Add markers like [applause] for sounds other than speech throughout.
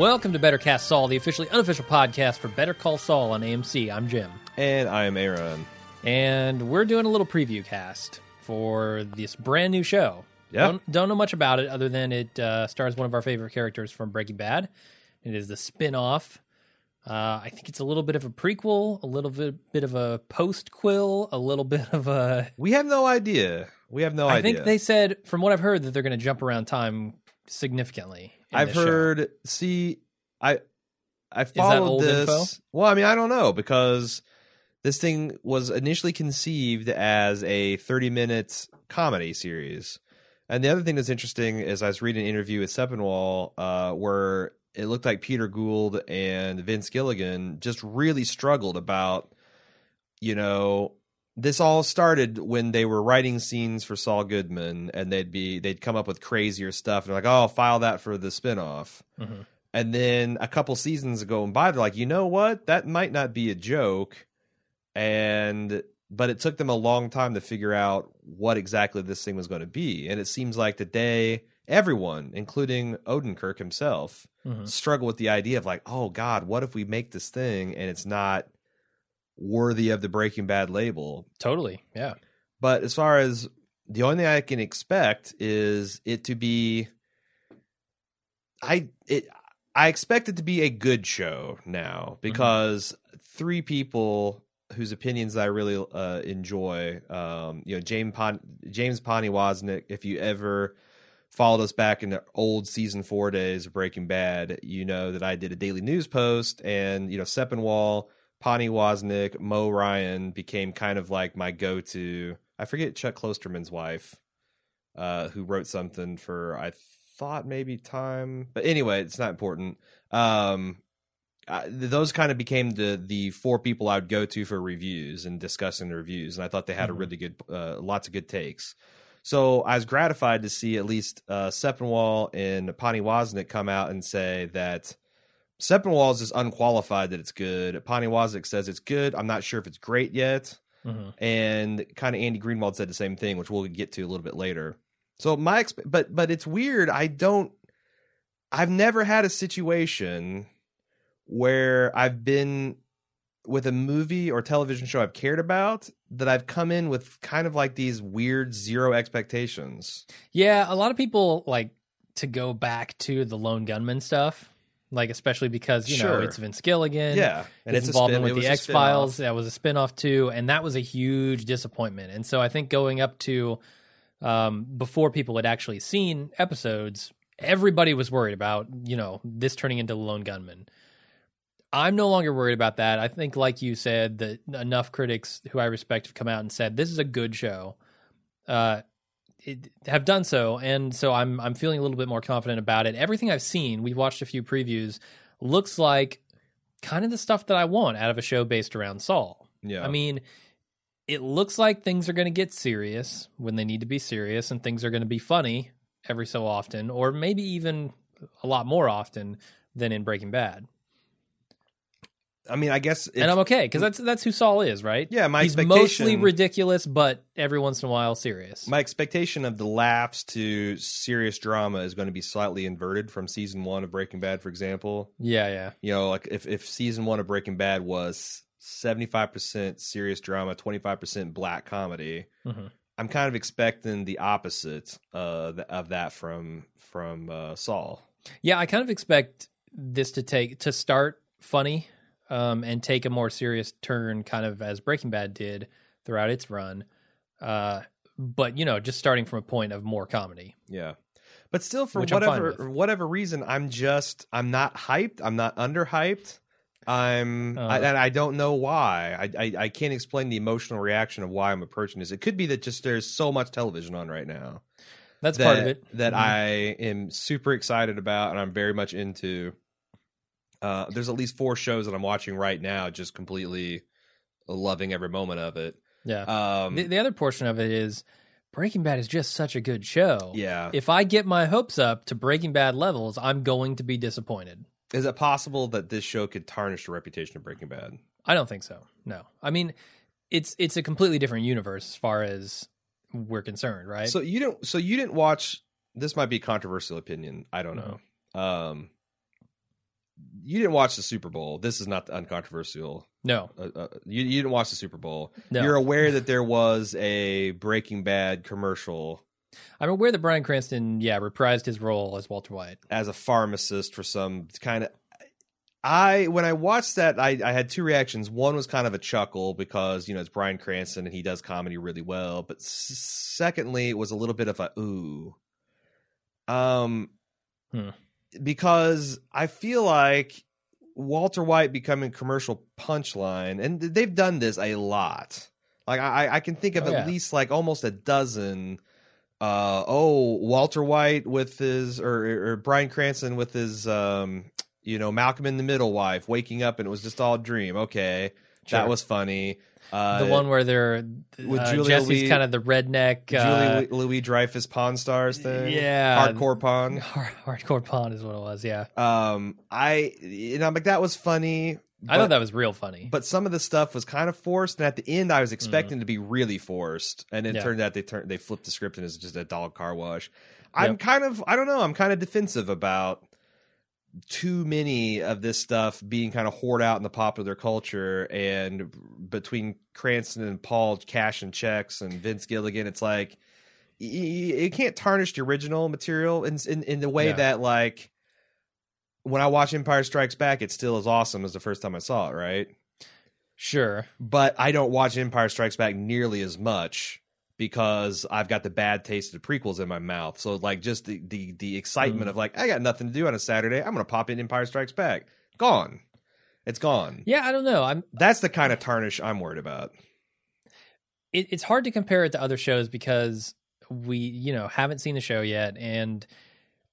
Welcome to Better Cast Saul, the officially unofficial podcast for Better Call Saul on AMC. I'm Jim. And I am Aaron. And we're doing a little preview cast for this brand new show. Yeah. Don't, don't know much about it other than it uh, stars one of our favorite characters from Breaking Bad. It is the spin off. Uh, I think it's a little bit of a prequel, a little bit, bit of a post quill, a little [laughs] bit of a. We have no idea. We have no I idea. I think they said, from what I've heard, that they're going to jump around time significantly. I've this show. heard. See, I I followed this. info? Well, I mean, I don't know because this thing was initially conceived as a 30 minute comedy series. And the other thing that's interesting is I was reading an interview with Sepinwall uh, where it looked like Peter Gould and Vince Gilligan just really struggled about, you know, this all started when they were writing scenes for Saul Goodman and they'd be they'd come up with crazier stuff and they're like, oh, file that for the spinoff. Mhm. And then a couple seasons going by, they're like, you know what? That might not be a joke. And but it took them a long time to figure out what exactly this thing was going to be. And it seems like today everyone, including Odenkirk himself, Mhm. struggle with the idea of like, oh God, what if we make this thing and it's not worthy of the Breaking Bad label? Totally. Yeah. But as far as the only thing I can expect is it to be I it I expect it to be a good show now because three people whose opinions I really uh, enjoy, um, you know, James Pon- James Poniewozik. If you ever followed us back in the old season four days of Breaking Bad, you know that I did a daily news post, and you know, Sepinwall, Poniewozik, Mo Ryan became kind of like my go-to. I forget Chuck Klosterman's wife, uh, who wrote something for I thought maybe Time, but anyway, it's not important. Um, uh, those kind of became the the four people I would go to for reviews and discussing the reviews, and I thought they had Mhm. a really good, uh, lots of good takes. So I was gratified to see at least uh, Sepinwall and Poniewozik come out and say that Sepinwall is unqualified that it's good. Pani says it's good. I'm not sure if it's great yet, Mhm. and kind of Andy Greenwald said the same thing, which we'll get to a little bit later. So my exp- but but it's weird. I don't. I've never had a situation where I've been with a movie or television show I've cared about that I've come in with kind of like these weird zero expectations. Yeah, a lot of people like to go back to the lone gunmen stuff, like especially because you know it's Vince Gilligan. Yeah, and his it's involvement spin- with was the X Files. That was a spinoff too, and that was a huge disappointment. And so I think going up to um, before people had actually seen episodes, everybody was worried about you know this turning into Lone Gunmen. I'm no longer worried about that. I think, like you said, that enough critics who I respect have come out and said this is a good show. Uh, it, have done so, and so I'm I'm feeling a little bit more confident about it. Everything I've seen, we've watched a few previews, looks like kind of the stuff that I want out of a show based around Saul. Yeah, I mean, it looks like things are going to get serious when they need to be serious, and things are going to be funny every so often, or maybe even a lot more often than in Breaking Bad. I mean, I guess it's, and I'm okay because that's that's who Saul is, right? yeah. My He's mostly ridiculous, but every once in a while serious. my expectation of the laughs to serious drama is going to be slightly inverted from season one of Breaking Bad, for example. yeah, yeah. You know, like if if season one of Breaking Bad was seventy five percent serious drama, twenty five percent black comedy, Mhm. I'm kind of expecting the opposite uh, of that from from uh, Saul. Yeah, I kind of expect this to take to start funny um, and take a more serious turn, kind of as Breaking Bad did throughout its run. Uh, but you know, just starting from a point of more comedy. Yeah. But still, for Which whatever whatever reason, I'm just I'm not hyped. I'm not underhyped. I'm Uh. I, and I don't know why. I, I I can't explain the emotional reaction of why I'm approaching this. It could be that just there's so much television on right now That's that, part of it. that Mhm. I am super excited about and I'm very much into. Uh, there's at least four shows that I'm watching right now, just completely loving every moment of it. yeah. Um, the, the other portion of it is Breaking Bad is just such a good show. yeah. If I get my hopes up to Breaking Bad levels, I'm going to be disappointed. Is it possible that this show could tarnish the reputation of Breaking Bad? I don't think so. No. I mean, it's it's a completely different universe as far as we're concerned, right? So you didn't. So you didn't watch. This might be a controversial opinion. I don't know. Mm-hmm. Um, you didn't watch the Super Bowl. This is not the uncontroversial. No, Uh, uh, you, you didn't watch the Super Bowl. no. You're aware that there was a Breaking Bad commercial I'm aware that Bryan Cranston, yeah, reprised his role as Walter White. as a pharmacist for some kind of. I when I watched that, I, I had two reactions. One was kind of a chuckle because you know it's Bryan Cranston and he does comedy really well. But s- secondly, it was a little bit of a ooh, um, Hmm. Because I feel like Walter White becoming commercial punchline, and they've done this a lot. Like I, I can think of Oh, at yeah. least like almost a dozen. Uh, oh, Walter White with his or, or Bryan Cranston with his um, you know, Malcolm in the Middle wife waking up and it was just all a dream. Okay, Sure. that was funny. Uh, the one where they're with uh, Julia Jesse's kind of the redneck, uh, Julie Louis Dreyfus Pawn Stars thing. yeah. hardcore pawn. [laughs] hard, hardcore pawn is what it was. Yeah, Um, I you know, I'm like that was funny. I thought that was real funny. But some of the stuff was kind of forced, and at the end, I was expecting to be really forced, and it. Yeah. turned out they turned they flipped the script and it's just a dog car wash. I'm Yep. kind of I don't know. I'm kind of defensive about too many of this stuff being kind of hoard out in the popular culture, and between Cranston and Paul cashing checks and Vince Gilligan, it's like it can't tarnish the original material in in, in the way Yeah. that like when I watch Empire Strikes Back, it's still as awesome as the first time I saw it, right? sure, But I don't watch Empire Strikes Back nearly as much because I've got the bad taste of the prequels in my mouth. So like just the the the excitement Mm. of like I got nothing to do on a Saturday, I'm gonna pop in Empire Strikes Back. Gone. It's gone. yeah, I don't know. I'm That's the kind of tarnish I'm worried about. it, it's hard to compare it to other shows because we you know haven't seen the show yet and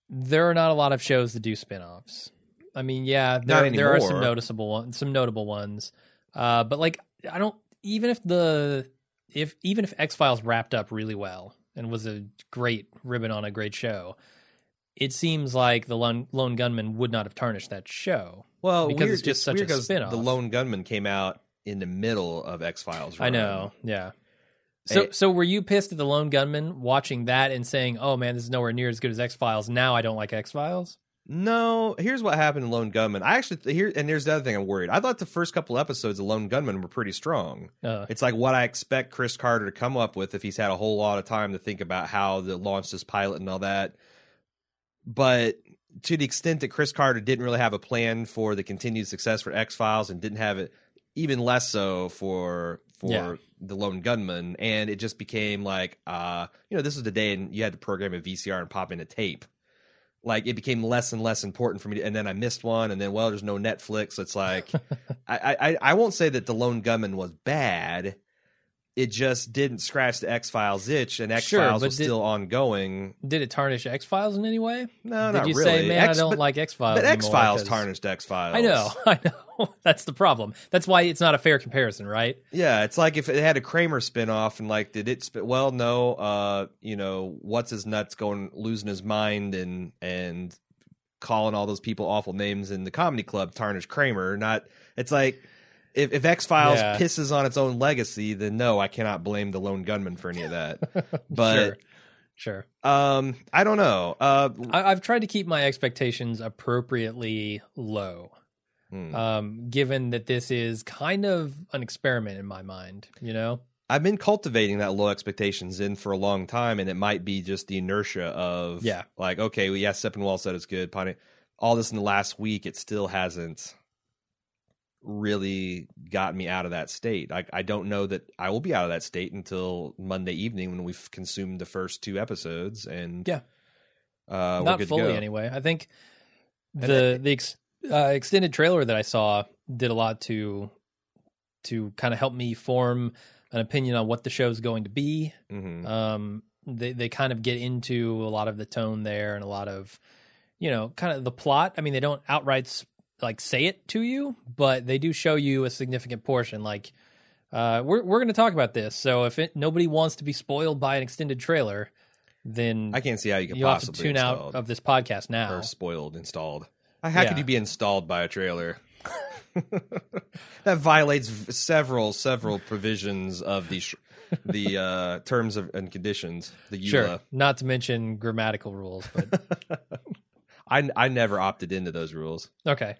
there are not a lot of shows that do spin-offs i mean yeah there, there are some noticeable ones some notable ones uh but like i don't even if the if even if x-files wrapped up really well and was a great ribbon on a great show it seems like the lone, lone gunmen would not have tarnished that show Well, Because weird, it's just such weird a spin-off. The Lone Gunmen came out in the middle of X Files. I know. Yeah. So Hey. so were you pissed at the lone gunmen watching that and saying, "Oh man, this is nowhere near as good as X Files." Now I don't like X Files. No, here's what happened in Lone Gunmen. I actually here and here's the other thing I'm worried. I thought the first couple episodes of Lone Gunmen were pretty strong. Uh, It's like what I expect Chris Carter to come up with if he's had a whole lot of time to think about how to launch this pilot and all that. But to the extent that Chris Carter didn't really have a plan for the continued success for X Files and didn't have it even less so for for Yeah. the lone gunmen and it just became like uh you know this was the day and you had to program a VCR and pop in a tape like it became less and less important for me to, and then I missed one and then well there's no Netflix. It's like [laughs] I, I I won't say that the lone gunmen was bad it just didn't scratch the X Files itch and X Files but was did- still ongoing did it tarnish X Files in any way? no did you really say, "Man, X- I don't but, like X Files"? but X Files tarnished X Files I know, [laughs] I know. [laughs] That's the problem. That's why it's not a fair comparison, right? Yeah, it's like if it had a Kramer spinoff and like did it sp- well no uh you know what's his nuts going losing his mind and and calling all those people awful names in the comedy club tarnish Kramer not it's like if if X-Files Yeah. pisses on its own legacy then no I cannot blame the lone gunmen for any of that [laughs] but sure, sure. um I don't know uh I, I've tried to keep my expectations appropriately low, hmm. um, given that this is kind of an experiment in my mind. You know, I've been cultivating that low expectations in for a long time, and it might be just the inertia of Yeah. like okay, well, yes, Sepinwall said it's good. Ponte, all this in the last week, it still hasn't really got me out of that state. I, I don't know that I will be out of that state until Monday evening when we've consumed the first two episodes, and Yeah. uh, not fully anyway. I think the the ex, uh, extended trailer that I saw did a lot to to kind of help me form an opinion on what the show's going to be. Mhm. Um, they they kind of get into a lot of the tone there and a lot of you know kind of the plot. I mean, they don't outright like say it to you, but they do show you a significant portion. Like uh, we're we're going to talk about this, so if it, nobody wants to be spoiled by an extended trailer, then I can't see how you can you have to possibly tune out of this podcast now. or spoiled installed. How could you be installed by a trailer? [laughs] that violates several several provisions of the sh- the uh, terms of and conditions. The EULA. Sure, not to mention grammatical rules, but [laughs] I I never opted into those rules. okay.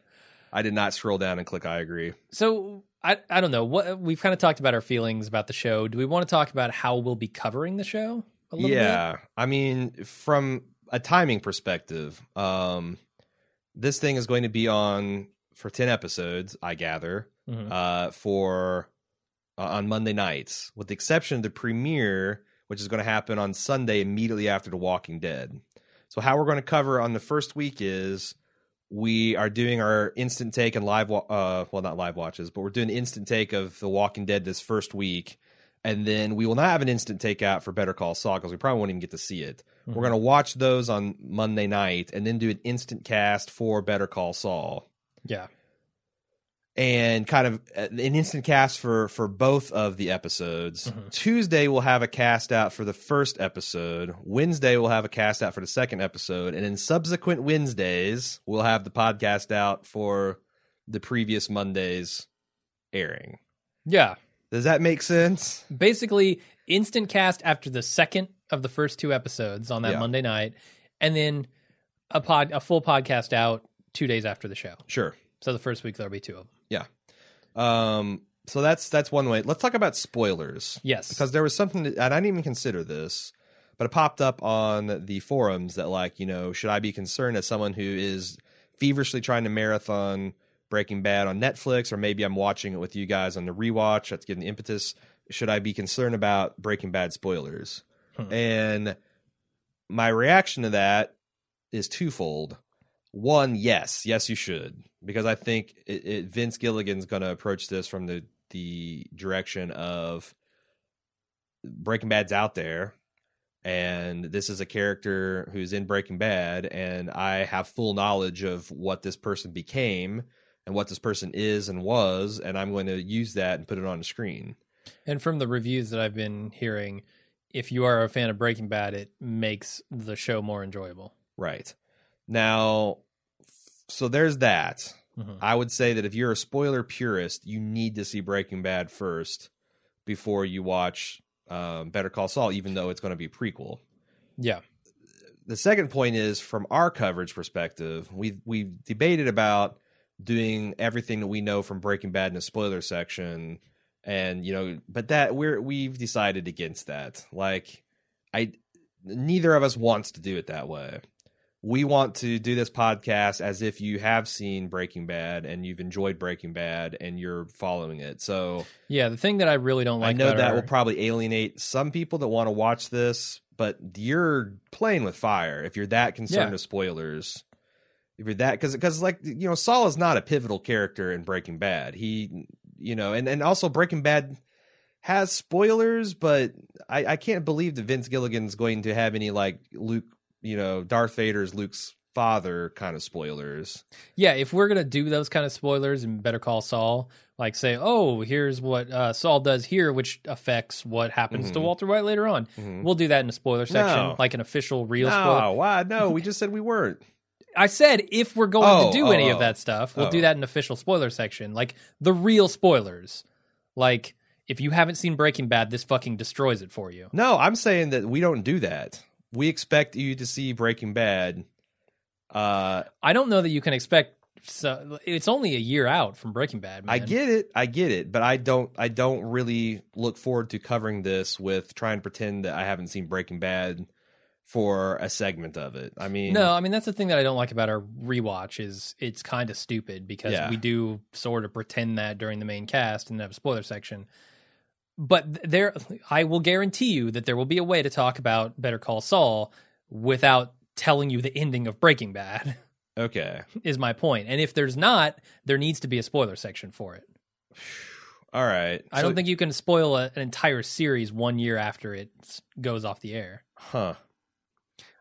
I did not scroll down and click I agree. So I I don't know what we've kind of talked about our feelings about the show. Do we want to talk about how we'll be covering the show? A little yeah, bit? I mean, from a timing perspective, um, this thing is going to be on for ten episodes, I gather, Mhm. uh, for uh, on Monday nights, with the exception of the premiere, which is going to happen on Sunday immediately after The Walking Dead. So, how we're going to cover on the first week is we are doing our instant take and live, uh, well, not live watches, but we're doing instant take of The Walking Dead this first week. And then we will not have an instant take out for Better Call Saul because we probably won't even get to see it. We're going to watch those on Monday night and then do an instant cast for Better Call Saul Yeah. And kind of uh, an instant cast for for both of the episodes. Mhm. Tuesday we'll have a cast out for the first episode. Wednesday we'll have a cast out for the second episode, and in subsequent Wednesdays we'll have the podcast out for the previous Monday's airing. Yeah. Does that make sense? Basically, instant cast after the second of the first two episodes on that Yeah. Monday night, and then a pod a full podcast out two days after the show. Sure. So the first week there'll be two of them. Um. So that's that's one way. Let's talk about spoilers. Yes. because there was something that, and I didn't even consider this, but it popped up on the forums that like you know should I be concerned as someone who is feverishly trying to marathon Breaking Bad on Netflix, or maybe I'm watching it with you guys on the rewatch. That's getting the impetus. Should I be concerned about Breaking Bad spoilers? Hmm. And my reaction to that is twofold. One, yes, yes, you should, because I think it, it, Vince Gilligan's going to approach this from the the direction of Breaking Bad's out there, and this is a character who's in Breaking Bad, and I have full knowledge of what this person became and what this person is and was, and I'm going to use that and put it on the screen. And from the reviews that I've been hearing, if you are a fan of Breaking Bad, it makes the show more enjoyable. Right. Now, so there's that. Mhm. I would say that if you're a spoiler purist, you need to see Breaking Bad first before you watch um, Better Call Saul, even though it's going to be a prequel. Yeah. The second point is from our coverage perspective, we we debated about doing everything that we know from Breaking Bad in the spoiler section, and you know, but that we're we've decided against that. Like, I neither of us wants to do it that way. We want to do this podcast as if you have seen Breaking Bad and you've enjoyed Breaking Bad and you're following it. So Yeah. The thing that I really don't like I know that our- will probably alienate some people that want to watch this, but you're playing with fire if you're that concerned Yeah. with spoilers. If you're that because because like you know Saul is not a pivotal character in Breaking Bad. He you know and and also Breaking Bad has spoilers, but I I can't believe that Vince Gilligan's going to have any like Luke you know Darth Vader's Luke's father kind of spoilers. Yeah, if we're gonna do those kind of spoilers and Better Call Saul, like say, oh, here's what uh, Saul does here, which affects what happens to Mhm. Walter White later on. Mhm. We'll do that in the spoiler section, No. like an official real spoiler. No, why? No, we just said we weren't. [laughs] I said if we're going Oh, to do oh, any of oh. that stuff, we'll Oh. do that in official spoiler section, like the real spoilers. Like if you haven't seen Breaking Bad, this fucking destroys it for you. No, I'm saying that we don't do that. We expect you to see Breaking Bad. Uh, I don't know that you can expect. So, it's only a year out from Breaking Bad. Man. I get it, I get it, but I don't, I don't really look forward to covering this with trying to pretend that I haven't seen Breaking Bad for a segment of it. I mean, No, I mean that's the thing that I don't like about our rewatch is it's kind of stupid because Yeah. we do sort of pretend that during the main cast and have a spoiler section. But there, I will guarantee you that there will be a way to talk about Better Call Saul without telling you the ending of Breaking Bad. [laughs] okay, Is my point, and if there's not, there needs to be a spoiler section for it. [sighs] all right. I don't think you can spoil a, an entire series one year after it goes off the air. huh?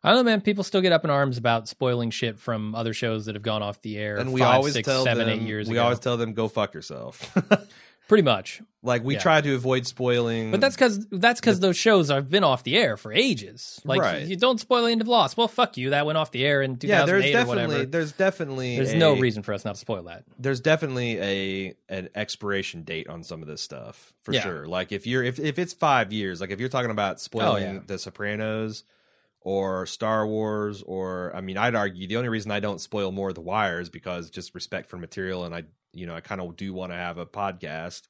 I don't know, man. People still get up in arms about spoiling shit from other shows that have gone off the air. And we five, always six, tell seven, them, eight years we ago. always tell them go fuck yourself. [laughs] Pretty much, like we Yeah. try to avoid spoiling, but that's because that's because those shows have been off the air for ages. Like Right. you don't spoil the end of Lost. Well, fuck you. That went off the air in yeah. There's 2008 or definitely, whatever. there's definitely, There's no reason for us not to spoil that. there's definitely a an expiration date on some of this stuff for Yeah. sure. Like if you're if if it's five years, like if you're talking about oh, spoiling Oh, yeah. The Sopranos or Star Wars or I mean I'd argue the only reason I don't spoil more of the wire is because just respect for material and I you know I kind of do want to have a podcast.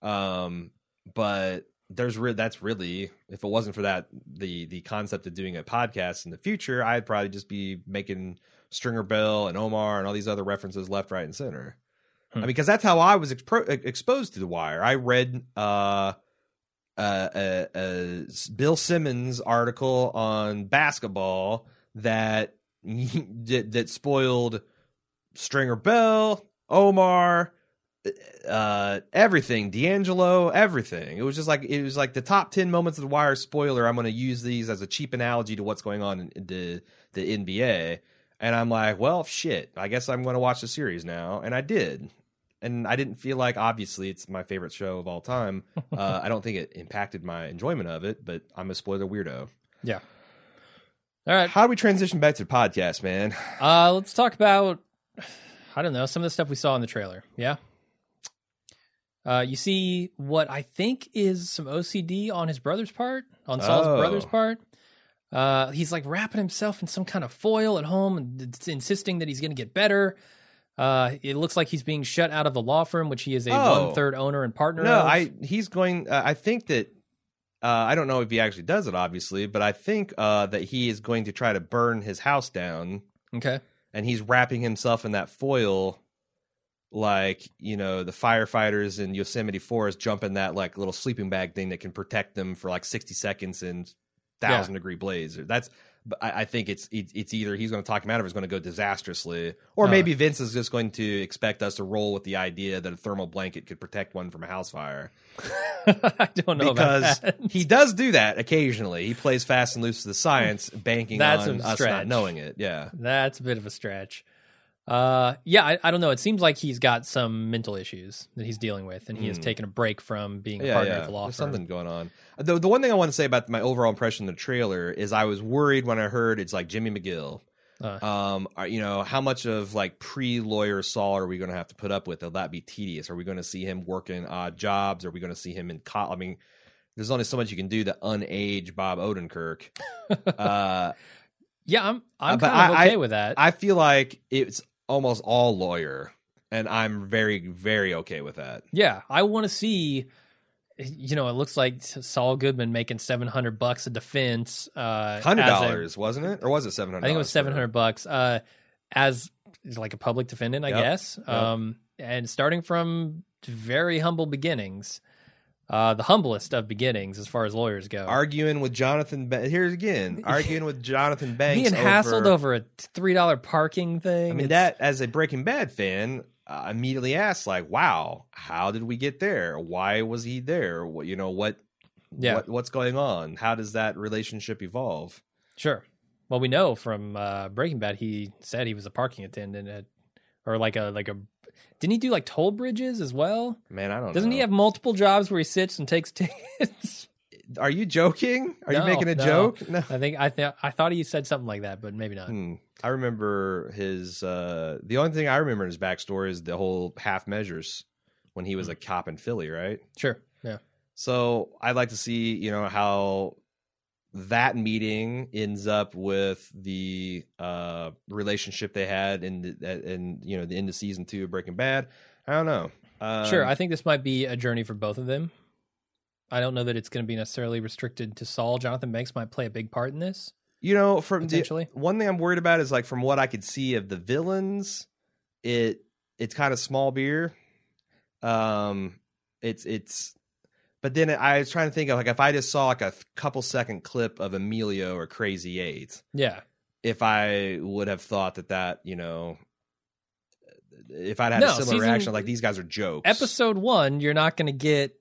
Um but there's re- that's really if it wasn't for that the the concept of doing a podcast in the future I'd probably just be making Stringer Bell and Omar and all these other references left right and center. Hmm. I mean because that's how I was expro- exposed to the wire. I read uh uh, a, a Bill Simmons article on basketball [laughs] that that, spoiled Stringer Bell, Omar, uh, everything, D'Angelo, everything. It was just like it was like the top ten moments of the Wire spoiler. I'm going to use these as a cheap analogy to what's going on in the the NBA. And I'm like, well, shit. I guess I'm going to watch the series now, and I did and I didn't feel like obviously it's my favorite show of all time. [laughs] Uh, I don't think it impacted my enjoyment of it, but I'm a spoiler weirdo. Yeah. All right. How do we transition back to the podcast, man? [sighs] Uh, let's talk about I don't know some of the stuff we saw in the trailer. Yeah. Uh, you see what I think is some OCD on his brother's part, on Saul's Oh. brother's part. Uh, he's like wrapping himself in some kind of foil at home and it's insisting that he's going to get better. Uh, it looks like he's being shut out of the law firm, which he is a Oh. one third owner and partner. No, of. I he's going. Uh, I think that uh, I don't know if he actually does it, obviously, but I think uh, that he is going to try to burn his house down, okay. and he's wrapping himself in that foil. Like you know, the firefighters in Yosemite Forest jump in that like little sleeping bag thing that can protect them for like sixty seconds in thousand degree blaze. That's but I, I think it's it's either he's going to talk him out of it, it's going to go disastrously, or Uh. maybe Vince is just going to expect us to roll with the idea that a thermal blanket could protect one from a house fire [laughs] I don't know because about that. [laughs] he does do that occasionally. He plays fast and loose to the science, banking That's on us stretch. not knowing it. Yeah. That's a bit of a stretch. Uh, yeah, I, I don't know. It seems like he's got some mental issues that he's dealing with, and he has Hmm. taken a break from being a Yeah, partner yeah. of the law There's firm. something going on. The the one thing I want to say about my overall impression of the trailer is I was worried when I heard it's like Jimmy McGill. Uh. Um, are, you know, how much of like pre lawyer Saul are we going to have to put up with? Will that be tedious? Are we going to see him working odd jobs? Are we going to see him in college? I mean, there's only so much you can do to unage Bob Odenkirk. [laughs] uh, Yeah, I'm I'm Uh, kind of okay I- with that. I feel like it's almost all lawyer, and I'm very, very okay with that. yeah, I want to see. You know, it looks like Saul Goodman making seven hundred bucks a defense. Uh, hundred dollars, wasn't it, or was it seven hundred? I think it was seven hundred bucks. Uh, as like a public defendant, I Yep, guess. Um, and starting from very humble beginnings, uh, the humblest of beginnings as far as lawyers go. arguing with Jonathan. Ba- Here's again [laughs] arguing with Jonathan Banks. being hassled over a three dollar parking thing. I mean, It's- that as a Breaking Bad fan, I immediately asked, like, "Wow, how did we get there? Why was he there? What you know what? Yeah. what what's going on? How does that relationship evolve?" Sure. Well, we know from uh, Breaking Bad, he said he was a parking attendant at, or like a like a. Didn't he do like toll bridges as well? Man, I don't. Doesn't know. he have multiple jobs where he sits and takes [laughs] tickets? Are you joking? Are No, you making a no. joke? [laughs] No. I think I th- I thought he said something like that, but maybe not. Hmm. I remember his. uh The only thing I remember in his backstory is the whole half measures when he was Hmm. a cop in Philly, right? Sure. Yeah. So I'd like to see, you know, how that meeting ends up with the uh relationship they had in the, in you know the end of season two of Breaking Bad. I don't know. Um, Sure. I think this might be a journey for both of them. I don't know that it's going to be necessarily restricted to Saul. Jonathan Banks might play a big part in this. you know from the, one thing I'm worried about is like from what I could see of the villains, it it's kind of small beer. Um, it's it's, but then I was trying to think of like if I just saw like a couple second clip of Emilio or Crazy Eight, Yeah. if I would have thought that that you know, if I'd had No, a similar reaction, like these guys are jokes. Episode one, you're not going to get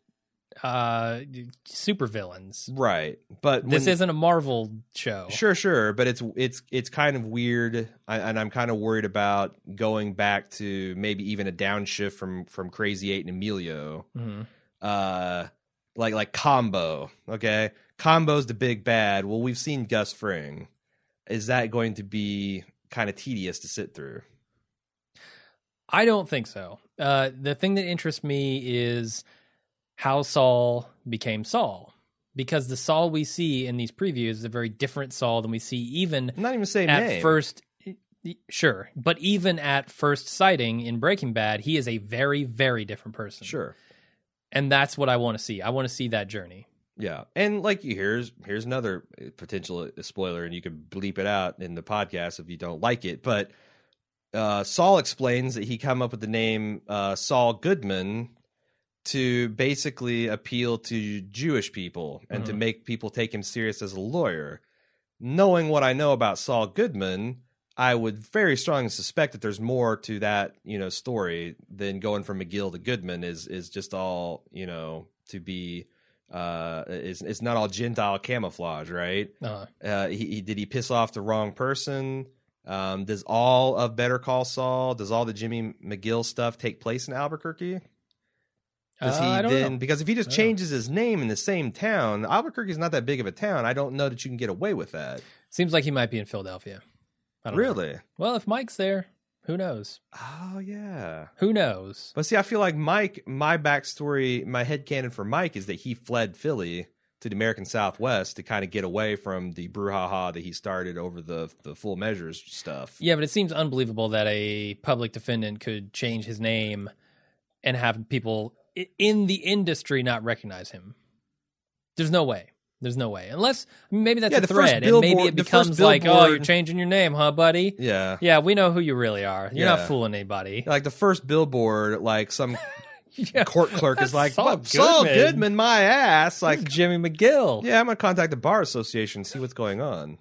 uh super villains. right? But This isn't a Marvel show. Sure, sure, but it's it's it's kind of weird, I, and I'm kind of worried about going back to maybe even a downshift from from Crazy Eight and Emilio, Mhm. uh, like like Combo. Okay, Combo's the big bad. Well, we've seen Gus Fring. Is that going to be kind of tedious to sit through? I don't think so. Uh, the thing that interests me is how Saul became Saul. because the Saul we see in these previews is a very different Saul than we see even I'm not even saying at name. first. Sure, but even at first sighting in Breaking Bad, he is a very, very different person. Sure. And that's what I want to see. I want to see that journey. Yeah, and like here's here's another potential spoiler, and you can bleep it out in the podcast if you don't like it. But uh, Saul explains that he come up with the name uh, Saul Goodman to basically appeal to Jewish people and to Mhm. make people take him serious as a lawyer. Knowing what I know about Saul Goodman, I would very strongly suspect that there's more to that you know story than going from McGill to Goodman is is just all you know to be uh is it's not all gentile camouflage right Uh, uh he, he did he piss off the wrong person um does all of better call saul does all the jimmy mcgill stuff take place in albuquerque does uh, he I don't then know. because if he just I don't know. changes his name in the same town albuquerque's not that big of a town i don't know that you can get away with that Seems like he might be in Philadelphia. Don't know. really Well, if Mike's there, who knows? oh yeah Who knows? but see i feel like mike my backstory my head headcanon for mike is that he fled philly to the american southwest to kind of get away from the brouhaha that he started over the the full measures stuff Yeah, but it seems unbelievable that a public defendant could change his name and have people in the industry not recognize him. There's no way. There's no way. Unless maybe that's Yeah, a thread, and maybe it becomes like, oh, you're changing your name, huh, buddy? yeah Yeah, we know who you really are. You're Yeah. not fooling anybody. like the first billboard, like some [laughs] Yeah. court clerk is like, Saul "What, Saul Goodman." Goodman, my ass. Like Jimmy McGill. yeah, I'm gonna contact the bar association, see what's going on.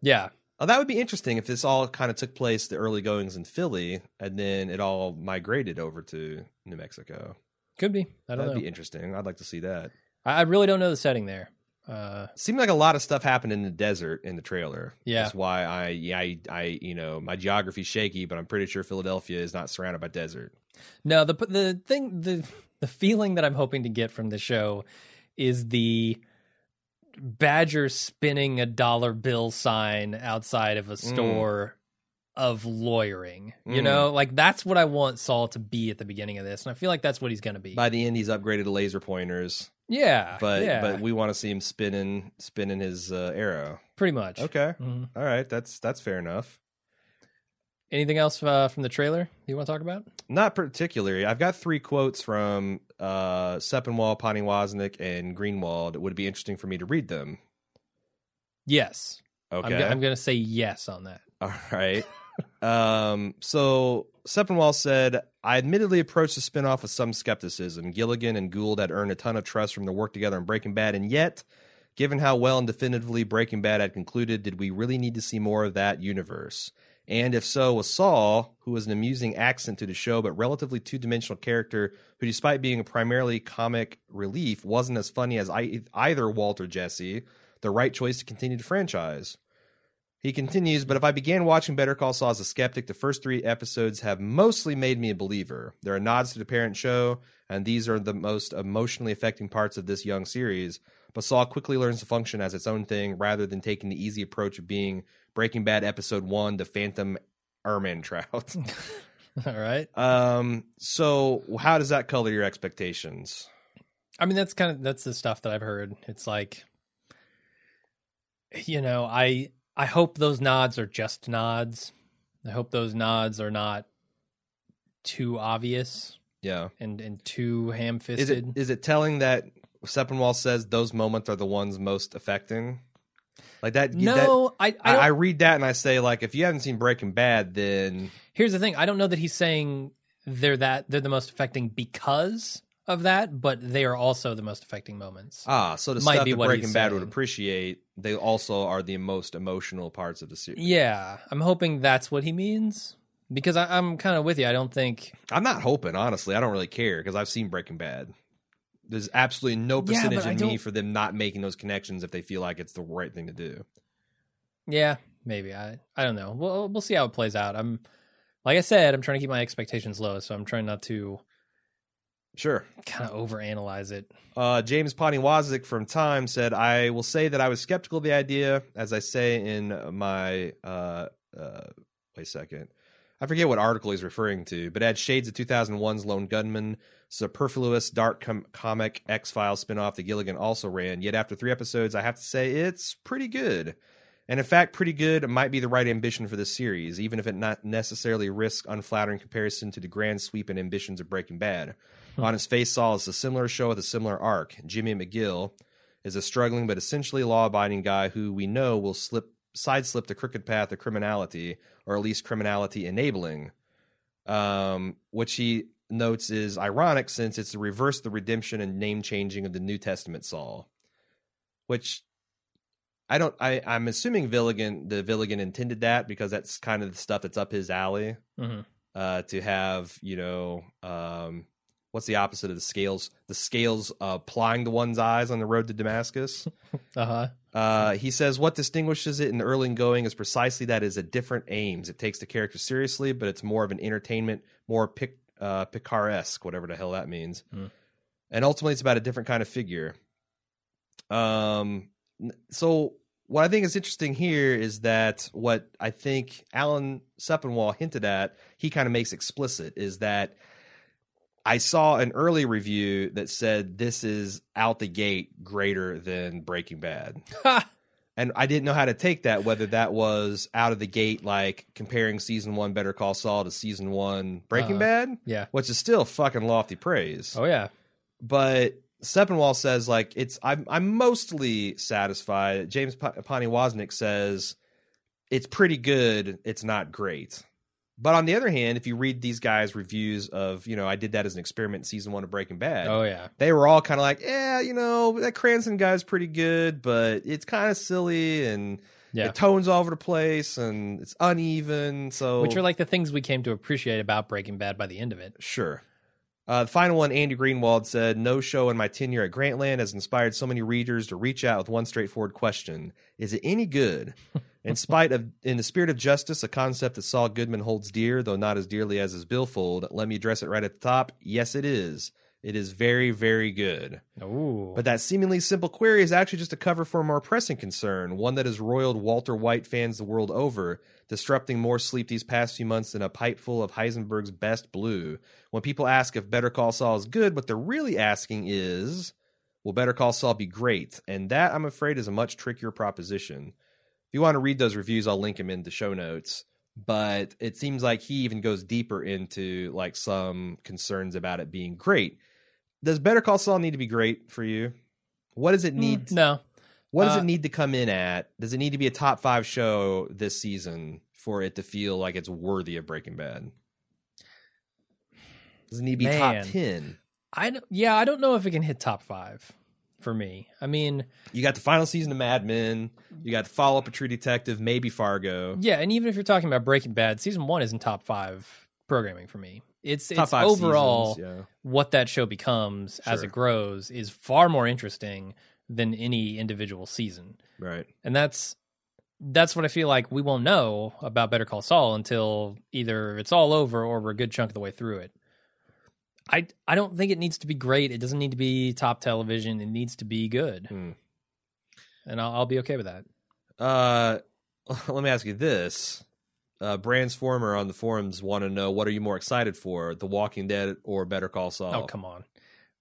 Yeah. Oh, that would be interesting if this all kind of took place the early goings in Philly, and then it all migrated over to New Mexico. Could be. I don't That'd know. be interesting. I'd like to see that. I really don't know the setting there. Uh, Seemed like a lot of stuff happened in the desert in the trailer. Yeah. that's why I, yeah, I, I, you know, my geography's shaky, but I'm pretty sure Philadelphia is not surrounded by desert. no, the the thing the the feeling that I'm hoping to get from the show is the badger spinning a dollar bill sign outside of a store of lawyering. You Mm. know, like that's what I want Saul to be at the beginning of this, and I feel like that's what he's going to be. By the end, he's upgraded to laser pointers. yeah, but yeah, but we want to see him spinning spinning his uh, arrow. pretty much. Okay, Mhm. all right, that's that's fair enough. Anything else uh, from the trailer you want to talk about? Not particularly. I've got three quotes from uh, Sepinwall, Pani Wozniak, and Greenwald. It would be interesting for me to read them. Yes, Okay, I'm, go- I'm going to say yes on that. all right. Um, so Sepinwall said, "I admittedly approached the spinoff with some skepticism. Gilligan and Gould had earned a ton of trust from their work together on Breaking Bad, and yet." Given how well and definitively Breaking Bad had concluded, did we really need to see more of that universe? And if so, was Saul, who was an amusing accent to the show but relatively two dimensional character who, despite being a primarily comic relief, wasn't as funny as either Walter Jesse, the right choice to continue the franchise? He continues, but if I began watching Better Call Saul as a skeptic, the first three episodes have mostly made me a believer. There are nods to the parent show, and these are the most emotionally affecting parts of this young series. But Saul quickly learns to function as its own thing rather than taking the easy approach of being Breaking Bad episode one, the Phantom Trout. [laughs] [laughs] All right. um, so how does that color your expectations? I mean, that's kind of that's the stuff that I've heard. It's like, you know, I I hope those nods are just nods. I hope those nods are not too obvious Yeah. and and too ham Is fisted. it is it telling that Sepinwall says those moments are the ones most affecting? Like that that- No, I I, I, I read that and I say like if you haven't seen Breaking Bad, then here's the thing. I don't know that he's saying they're that they're the most affecting because of that, but they are also the most affecting moments. ah, so the Might stuff be that what Breaking he's Bad would saying. appreciate, they also are the most emotional parts of the series. yeah, I'm hoping that's what he means because I, I'm kind of with you. I don't think I'm not hoping, honestly. I don't really care because I've seen Breaking Bad. There's absolutely no percentage I in me don't- for them not making those connections if they feel like it's the right thing to do. Yeah, maybe. I I don't know. We'll we'll see how it plays out. I'm like I said, I'm trying to keep my expectations low, so I'm trying not to Sure. kind of overanalyze it. Uh, James Poniewozik from Time said, I will say that I was skeptical of the idea, as I say in my. Uh, uh, wait a second. I forget what article he's referring to, but had shades of 2001's Lone Gunmen, superfluous dark com- comic X Files spinoff that Gilligan also ran. Yet after three episodes, I have to say it's pretty good. And in fact, pretty good might be the right ambition for this series, even if it not necessarily risks unflattering comparison to the grand sweep and ambitions of Breaking Bad. On its face, Saul is a similar show with a similar arc. Jimmy McGill is a struggling but essentially law-abiding guy who we know will slip sideslip the crooked path of criminality, or at least criminality enabling, um, which he notes is ironic since it's the reverse of the redemption and name changing of the New Testament Saul, which I don't. I I'm assuming Gilligan the Gilligan intended that because that's kind of the stuff that's up his alley. hmm Uh, to have you know, um, what's the opposite of the scales? The scales uh, plying to one's eyes on the road to Damascus. [laughs] Uh huh. Uh, he says what distinguishes it in the early going is precisely that is a different aims. It takes the character seriously, but it's more of an entertainment, more pic, uh, picaresque, whatever the hell that means. Hmm. And ultimately, it's about a different kind of figure. Um, so what I think is interesting here is that what I think Alan Sepinwall hinted at, he kind of makes explicit, is that I saw an early review that said this is out the gate greater than Breaking Bad. [laughs] And I didn't know how to take that, whether that was out of the gate, like comparing season one Better Call Saul to season one Breaking Uh, Bad, yeah. which is still fucking lofty praise. Oh yeah. But Sepinwall says like it's I'm I'm mostly satisfied. James Pa- Poniewozik says it's pretty good. It's not great. But on the other hand, if you read these guys' reviews of, you know, I did that as an experiment in season one of Breaking Bad Oh yeah. they were all kind of like, yeah, you know, that Cranston guy's pretty good, but it's kind of silly and Yeah. it tones all over the place and it's uneven. So, Which are like the things we came to appreciate about Breaking Bad by the end of it. sure. Uh, the final one, Andy Greenwald said, No show in my tenure at Grantland has inspired so many readers to reach out with one straightforward question Is it any good? [laughs] In spite of, in the spirit of justice, a concept that Saul Goodman holds dear, though not as dearly as his billfold, let me address it right at the top. Yes, it is. It is very, very good. Ooh. But that seemingly simple query is actually just a cover for a more pressing concern, one that has roiled Walter White fans the world over, disrupting more sleep these past few months than a pipe full of Heisenberg's best blue. When people ask if Better Call Saul is good, what they're really asking is, will Better Call Saul be great? And that, I'm afraid, is a much trickier proposition. If you want to read those reviews, I'll link them in the show notes. But it seems like he even goes deeper into like some concerns about it being great. Does Better Call Saul need to be great for you? What does it need? Mm, no. What does Uh, it need to come in at? Does it need to be a top five show this season for it to feel like it's worthy of Breaking Bad? Does it need to be Man. top ten? I don't, yeah, I don't know if it can hit top five for me. I mean, You got the final season of Mad Men. You got the follow up of True Detective, maybe Fargo. yeah, and even if you're talking about Breaking Bad, season one isn't top five programming for me. It's Top it's overall seasons, what that show becomes as it grows is far more interesting than any individual season. right. and that's that's what I feel like we won't know about Better Call Saul until either it's all over or we're a good chunk of the way through it. I I don't think it needs to be great. It doesn't need to be top television. It needs to be good, Hmm. and I'll, I'll be okay with that. Uh, [laughs] let me ask you this. Uh, Brands Former on the forums want to know what are you more excited for, The Walking Dead or Better Call Saul? Oh come on,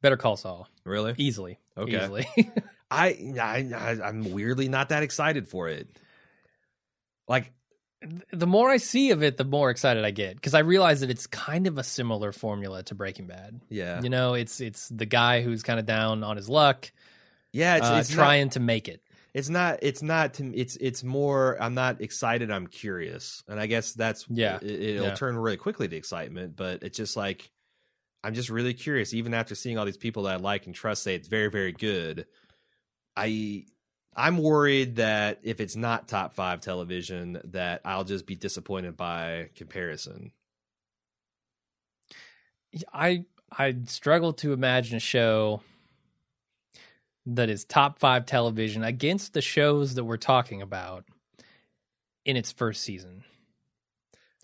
Better Call Saul Really? easily. Okay. easily. [laughs] I, I I'm weirdly not that excited for it. Like the more I see of it, the more excited I get because I realize that it's kind of a similar formula to Breaking Bad. yeah. You know, it's it's the guy who's kind of down on his luck, yeah, it's uh, it's trying to make it. It's not it's not to it's it's more I'm not excited, I'm curious. And I guess that's Yeah. it, it'll Yeah. turn really quickly to excitement, but it's just like I'm just really curious even after seeing all these people that I like and trust say it's very very good. I I'm worried that if it's not top 5 television that I'll just be disappointed by comparison. I I struggle to imagine a show that is top five television against the shows that we're talking about in its first season.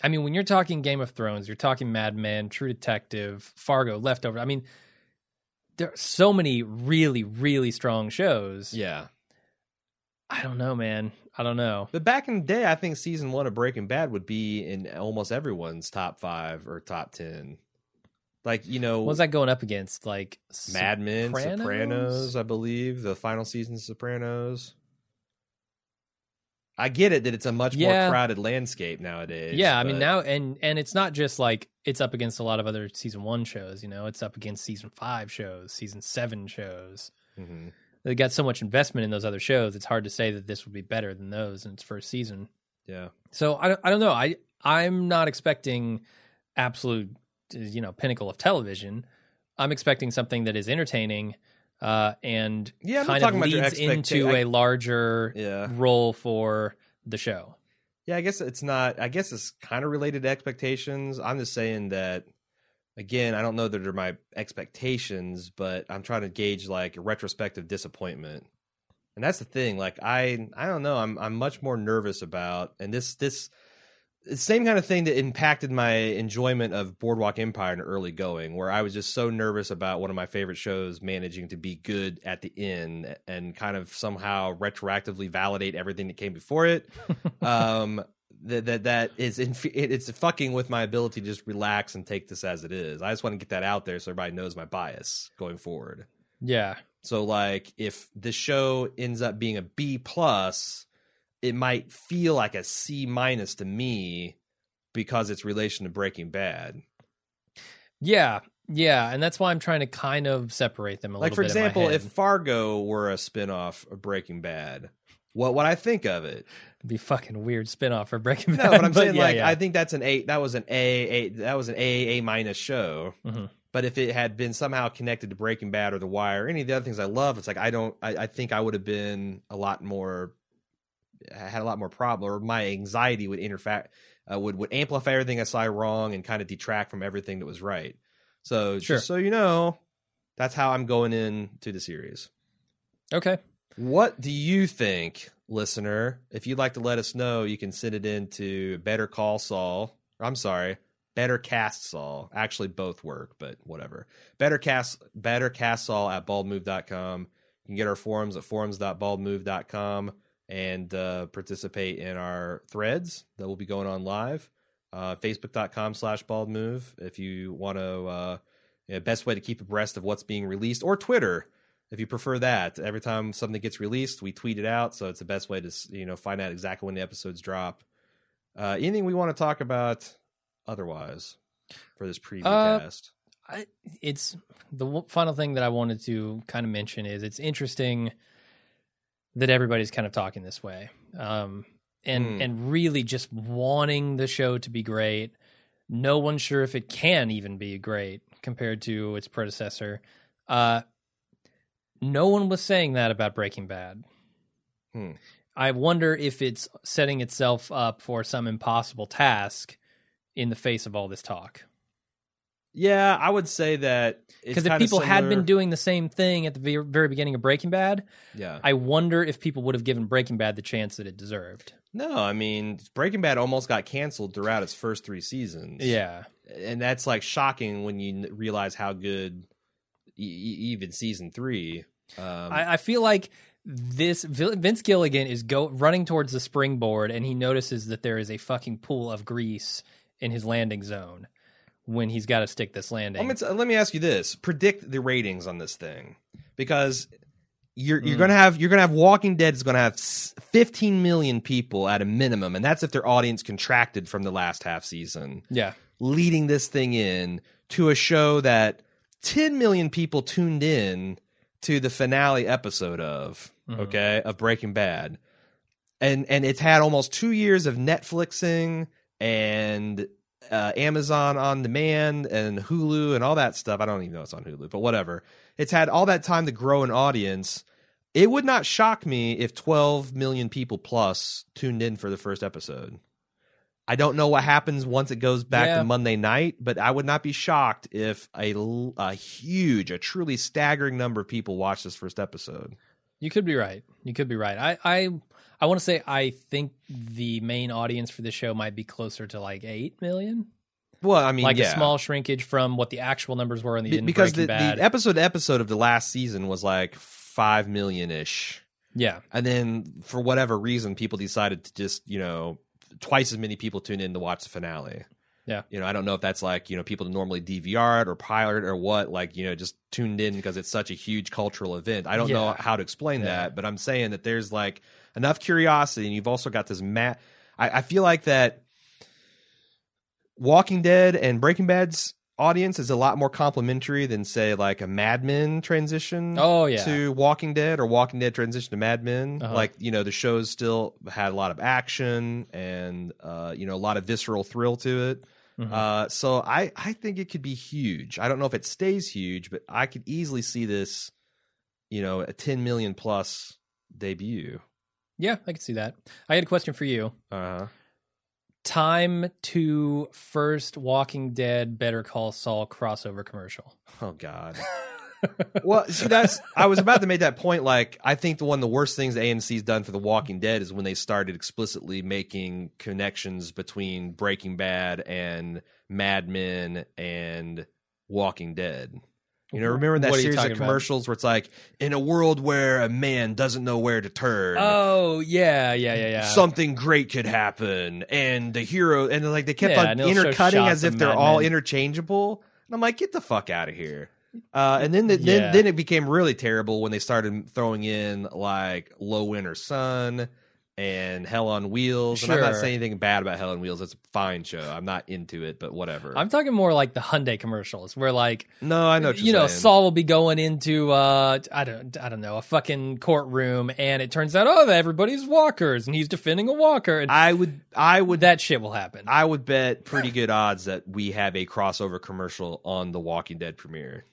I mean, when you're talking Game of Thrones, you're talking Mad Men, True Detective, Fargo, Leftover. I mean, there are so many really, really strong shows. Yeah. I don't know, man. I don't know. But back in the day, I think season one of Breaking Bad would be in almost everyone's top five or top ten. Like you know, What was that going up against? Like Mad Men, Sopranos? Sopranos? I believe the final season of Sopranos. I get it that it's a much Yeah. more crowded landscape nowadays. Yeah, I mean now and and it's not just like it's up against a lot of other season 1 shows, you know. It's up against season 5 shows, season 7 shows. Mhm. They got so much investment in those other shows. It's hard to say that this would be better than those in its first season. yeah, So I don't, I don't know. I I'm not expecting absolute you know pinnacle of television. I'm expecting something that is entertaining uh, and yeah. I'm kind of leads into I- a larger yeah, role for the show. yeah. I guess it's not. I guess it's kind of related to expectations. I'm just saying that. Again, I don't know that they're my expectations, but I'm trying to gauge like retrospective disappointment. And that's the thing. Like I, I don't know. I'm, I'm much more nervous about, and this, this, same kind of thing that impacted my enjoyment of Boardwalk Empire in early going, where I was just so nervous about one of my favorite shows managing to be good at the end and kind of somehow retroactively validate everything that came before it. [laughs] um, that that that is in, it's fucking with my ability to just relax and take this as it is. I just want to get that out there so everybody knows my bias going forward. Yeah. So like if the show ends up being a B plus, it might feel like a C minus to me because it's relation to Breaking Bad. Yeah. Yeah, and that's why I'm trying to kind of separate them a Like little for bit in my example, if Fargo were a spinoff of Breaking Bad, what would I think of it? It'd be fucking weird spinoff for Breaking No, Bad. but I'm [laughs] saying yeah, like yeah. I think that's an A that was an A, A that was an A A minus show. Mhm. But if it had been somehow connected to Breaking Bad or The Wire, or any of the other things I love, it's like I don't. I, I think I would have been a lot more. I had a lot more problem, or my anxiety would interfere, uh, would would amplify everything I saw wrong and kind of detract from everything that was right. So Sure. just so you know, that's how I'm going into the series. Okay. What do you think, listener? If you'd like to let us know, you can send it in to Better Call Saul. I'm sorry, Better Cast Saul. Actually, both work, but whatever. Better Cast, Better Cast Saul at baldmove.com. You can get our forums at forums.baldmove.com and uh, participate in our threads that will be going on live. Uh, Facebook.com slash bald move. if you want to. Uh, yeah, best way to keep abreast of what's being released, or Twitter if you prefer that. Every time something gets released, we tweet it out, so it's the best way to you know find out exactly when the episodes drop. Uh, anything we want to talk about otherwise for this preview Uh, cast? I, it's the w- final thing that I wanted to kind of mention is it's interesting that everybody's kind of talking this way, um, and Hmm. and really just wanting the show to be great. No one's sure if it can even be great compared to its predecessor. Uh, no one was saying that about Breaking Bad. Hmm. I wonder if it's setting itself up for some impossible task in the face of all this talk. Yeah, I would say that Because if people had been doing the same thing at the very beginning of Breaking Bad, yeah, I wonder if people would have given Breaking Bad the chance that it deserved. no, I mean Breaking Bad almost got canceled throughout its first three seasons. Yeah. and that's like shocking when you realize how good e- even season three. Um, I, I feel like this Vince Gilligan is go running towards the springboard and he notices that there is a fucking pool of grease in his landing zone when he's got to stick this landing. Let me, let me ask you this: predict the ratings on this thing, because you're you're Mm. gonna have you're gonna have Walking Dead is gonna have 15 million people at a minimum, and that's if their audience contracted from the last half season, yeah. leading this thing in to a show that 10 million people tuned in to the finale episode of Mhm. okay of Breaking Bad, and and it's had almost two years of Netflixing and uh, Amazon on demand and Hulu and all that stuff. I don't even know it's on Hulu, but whatever. It's had all that time to grow an audience. It would not shock me if 12 million people plus tuned in for the first episode. I don't know what happens once it goes back Yeah. to Monday night, but I would not be shocked if a, a huge, a truly staggering number of people watch this first episode. You could be right. You could be right. I I, I want to say I think the main audience for the show might be closer to like 8 million. Well, I mean, like yeah. a small shrinkage from what the actual numbers were in the Be- end because the, the episode episode of the last season was like five million ish. Yeah. and then for whatever reason, people decided to just you know twice as many people tune in to watch the finale. Yeah. You know, I don't know if that's like, you know, people normally DVR it or pilot it or what, like, you know, just tuned in because it's such a huge cultural event. I don't know how to explain Yeah. that, but I'm saying that there's like enough curiosity and you've also got this mat. I, I feel like that Walking Dead and Breaking Bad's audience is a lot more complementary than say like a Mad Men transition Oh, yeah. to Walking Dead or Walking Dead transition to Mad Men. Uh-huh. Like, you know, the shows still had a lot of action and uh, you know, a lot of visceral thrill to it. Mhm. Uh, so I, I think it could be huge. I don't know if it stays huge, but I could easily see this, you know, a 10 million plus debut. Yeah, I can see that. I had a question for you. Uh-huh. Time to first Walking Dead Better Call Saul crossover commercial. Oh God. [laughs] well, see, that's I was about to make that point. Like, I think the one of the worst things AMC's done for The Walking Dead is when they started explicitly making connections between Breaking Bad and Mad Men and Walking Dead. You know, remember that What are you series talking of about? commercials where it's like, in a world where a man doesn't know where to turn, Oh yeah, yeah, yeah, yeah. something great could happen, and the hero, and like they kept Yeah, on and they'll show intercutting shots as if they're Mad all Men. interchangeable. And I'm like, get the fuck out of here. Uh, and then the, Yeah. then then it became really terrible when they started throwing in like Low Winter Sun and Hell on Wheels. And I'm not Sure. saying anything bad about Hell on Wheels. It's a fine show. I'm not into it, but whatever. I'm talking more like the Hyundai commercials, where like no, I know. What you're you know saying. Saul will be going into uh I don't I don't know a fucking courtroom, and it turns out oh everybody's walkers, and he's defending a walker, and I would I would that shit will happen. I would bet pretty good odds that we have a crossover commercial on the Walking Dead premiere.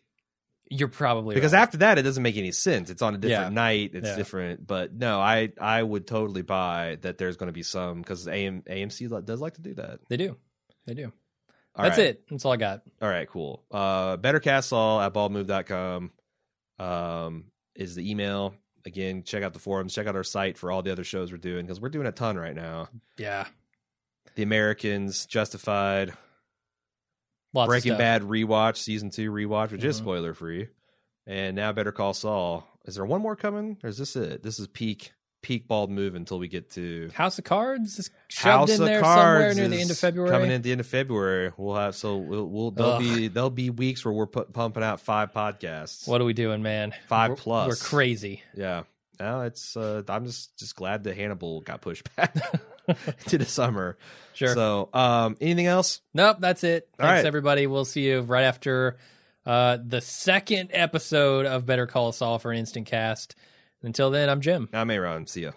You're probably because right. after that it doesn't make any sense it's on a different Yeah. night it's Yeah. different but no i i would totally buy that there's going to be some because AM, amc does like to do that they do, they do. All That's right. it. That's all I got. all right cool uh better cast saul at baldmove.com um is the email again check out the forums check out our site for all the other shows we're doing because we're doing a ton right now Yeah, the americans justified lots breaking bad rewatch season two rewatch which is Mhm. spoiler free and now better call saul is there one more coming or is this it this is peak peak bald move until we get to House of Cards is shoved House in of there somewhere Cards near the end of February. Coming in at the end of February, we'll have so we'll, we'll there'll Ugh. be there'll be weeks where we're put, pumping out five podcasts. What are we doing, man? 5 We're- plus. We're crazy. Yeah, no, it's uh, I'm just just glad that Hannibal got pushed [laughs] back [laughs] to the summer. Sure. So, um, anything else? Nope, that's it. All Thanks, right. everybody. We'll see you right after uh, the second episode of Better Call Saul for an instant cast. Until then, I'm Jim. I'm Aaron. See ya.